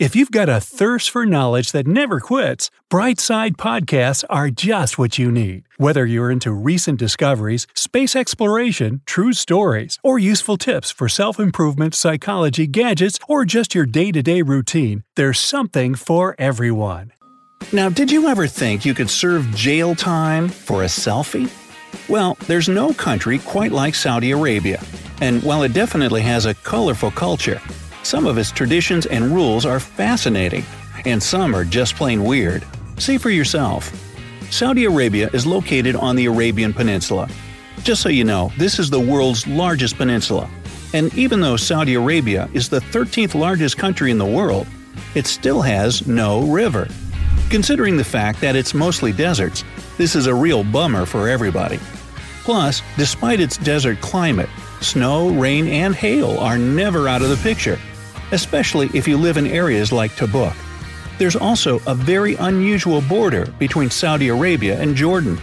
If you've got a thirst for knowledge that never quits, Brightside Podcasts are just what you need. Whether you're into recent discoveries, space exploration, true stories, or useful tips for self improvement, psychology, gadgets, or just your day to day routine, there's something for everyone. Now, did you ever think you could serve jail time for a selfie? Well, there's no country quite like Saudi Arabia. And while it definitely has a colorful culture, some of its traditions and rules are fascinating, and some are just plain weird. See for yourself. Saudi Arabia is located on the Arabian Peninsula. Just so you know, this is the world's largest peninsula. And even though Saudi Arabia is the 13th largest country in the world, it still has no river. Considering the fact that it's mostly deserts, this is a real bummer for everybody. Plus, despite its desert climate, snow, rain, and hail are never out of the picture especially if you live in areas like Tabuk. There's also a very unusual border between Saudi Arabia and Jordan.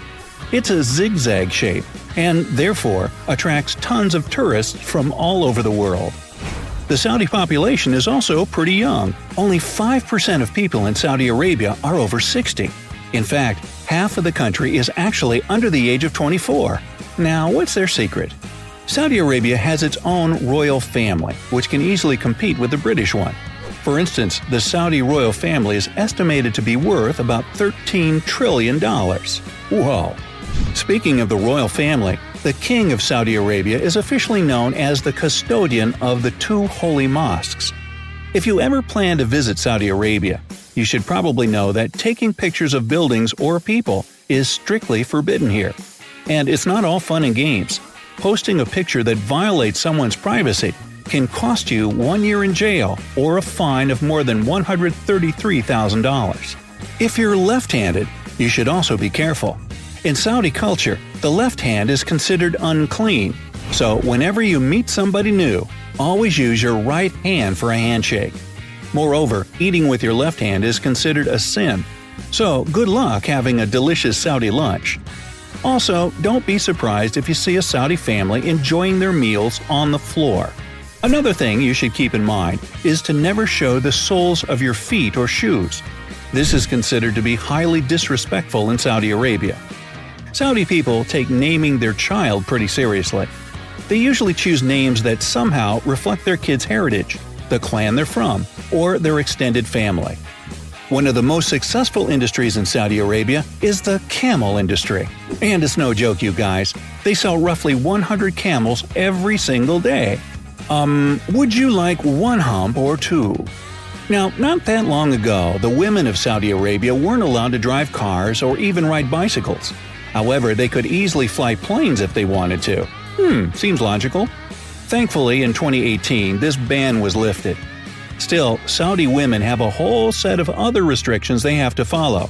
It's a zigzag shape, and therefore attracts tons of tourists from all over the world. The Saudi population is also pretty young. Only 5% of people in Saudi Arabia are over 60. In fact, half of the country is actually under the age of 24. Now, what's their secret? Saudi Arabia has its own royal family, which can easily compete with the British one. For instance, the Saudi royal family is estimated to be worth about $13 trillion. Whoa! Speaking of the royal family, the King of Saudi Arabia is officially known as the custodian of the two holy mosques. If you ever plan to visit Saudi Arabia, you should probably know that taking pictures of buildings or people is strictly forbidden here. And it's not all fun and games posting a picture that violates someone's privacy can cost you one year in jail or a fine of more than $133,000. If you're left handed, you should also be careful. In Saudi culture, the left hand is considered unclean, so whenever you meet somebody new, always use your right hand for a handshake. Moreover, eating with your left hand is considered a sin, so good luck having a delicious Saudi lunch. Also, don't be surprised if you see a Saudi family enjoying their meals on the floor. Another thing you should keep in mind is to never show the soles of your feet or shoes. This is considered to be highly disrespectful in Saudi Arabia. Saudi people take naming their child pretty seriously. They usually choose names that somehow reflect their kid's heritage, the clan they're from, or their extended family. One of the most successful industries in Saudi Arabia is the camel industry. And it's no joke, you guys. They sell roughly 100 camels every single day. Um, would you like one hump or two? Now, not that long ago, the women of Saudi Arabia weren't allowed to drive cars or even ride bicycles. However, they could easily fly planes if they wanted to. Hmm, seems logical. Thankfully, in 2018, this ban was lifted. Still, Saudi women have a whole set of other restrictions they have to follow.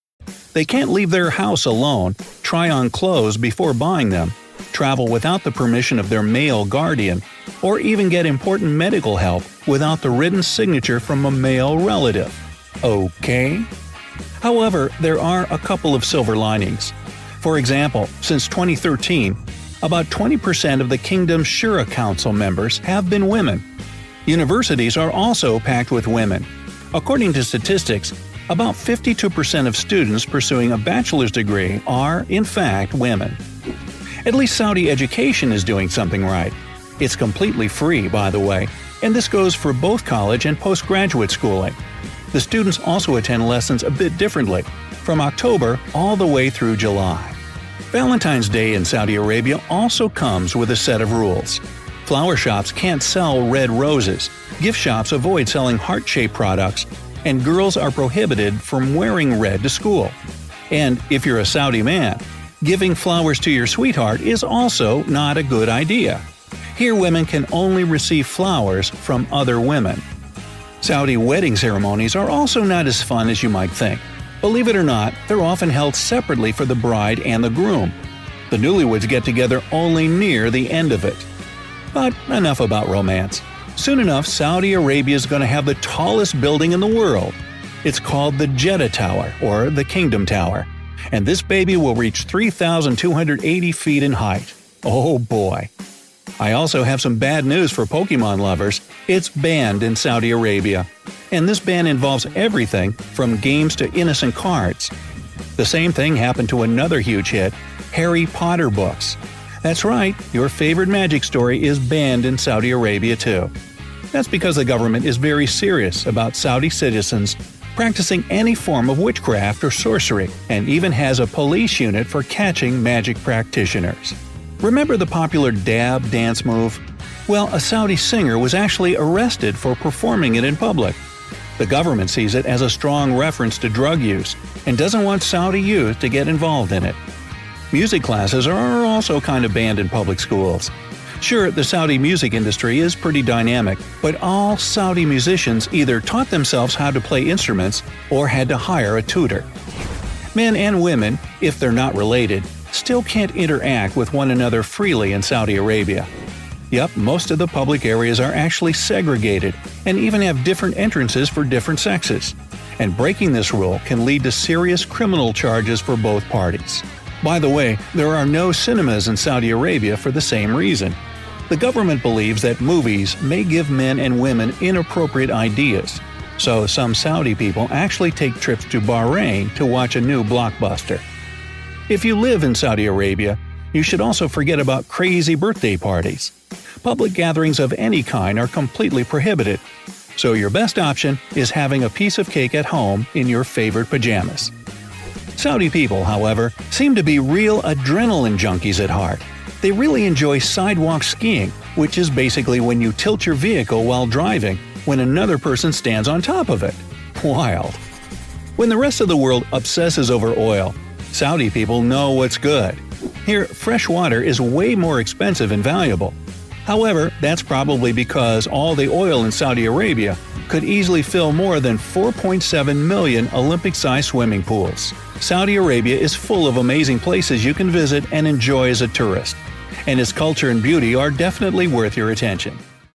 They can't leave their house alone, try on clothes before buying them, travel without the permission of their male guardian, or even get important medical help without the written signature from a male relative. Okay? However, there are a couple of silver linings. For example, since 2013, about 20% of the kingdom's Shura Council members have been women. Universities are also packed with women. According to statistics, about 52% of students pursuing a bachelor's degree are, in fact, women. At least Saudi education is doing something right. It's completely free, by the way. and this goes for both college and postgraduate schooling. The students also attend lessons a bit differently, from October all the way through July. Valentine's Day in Saudi Arabia also comes with a set of rules. Flower shops can't sell red roses, gift shops avoid selling heart shaped products, and girls are prohibited from wearing red to school. And if you're a Saudi man, giving flowers to your sweetheart is also not a good idea. Here, women can only receive flowers from other women. Saudi wedding ceremonies are also not as fun as you might think. Believe it or not, they're often held separately for the bride and the groom. The newlyweds get together only near the end of it. But enough about romance. Soon enough, Saudi Arabia is going to have the tallest building in the world. It's called the Jeddah Tower, or the Kingdom Tower. And this baby will reach 3,280 feet in height. Oh boy. I also have some bad news for Pokemon lovers. It's banned in Saudi Arabia. And this ban involves everything from games to innocent cards. The same thing happened to another huge hit, Harry Potter books. That's right, your favorite magic story is banned in Saudi Arabia too. That's because the government is very serious about Saudi citizens practicing any form of witchcraft or sorcery, and even has a police unit for catching magic practitioners. Remember the popular dab dance move? Well, a Saudi singer was actually arrested for performing it in public. The government sees it as a strong reference to drug use and doesn't want Saudi youth to get involved in it. Music classes are also kind of banned in public schools. Sure, the Saudi music industry is pretty dynamic, but all Saudi musicians either taught themselves how to play instruments or had to hire a tutor. Men and women, if they're not related, still can't interact with one another freely in Saudi Arabia. Yup, most of the public areas are actually segregated and even have different entrances for different sexes. And breaking this rule can lead to serious criminal charges for both parties. By the way, there are no cinemas in Saudi Arabia for the same reason. The government believes that movies may give men and women inappropriate ideas, so some Saudi people actually take trips to Bahrain to watch a new blockbuster. If you live in Saudi Arabia, you should also forget about crazy birthday parties. Public gatherings of any kind are completely prohibited, so your best option is having a piece of cake at home in your favorite pajamas. Saudi people, however, seem to be real adrenaline junkies at heart. They really enjoy sidewall skiing, which is basically when you tilt your vehicle while driving when another person stands on top of it. Wild. When the rest of the world obsesses over oil, Saudi people know what's good. Here, fresh water is way more expensive and valuable. However, that's probably because all the oil in Saudi Arabia could easily fill more than 4.7 million Olympic sized swimming pools. Saudi Arabia is full of amazing places you can visit and enjoy as a tourist and its culture and beauty are definitely worth your attention.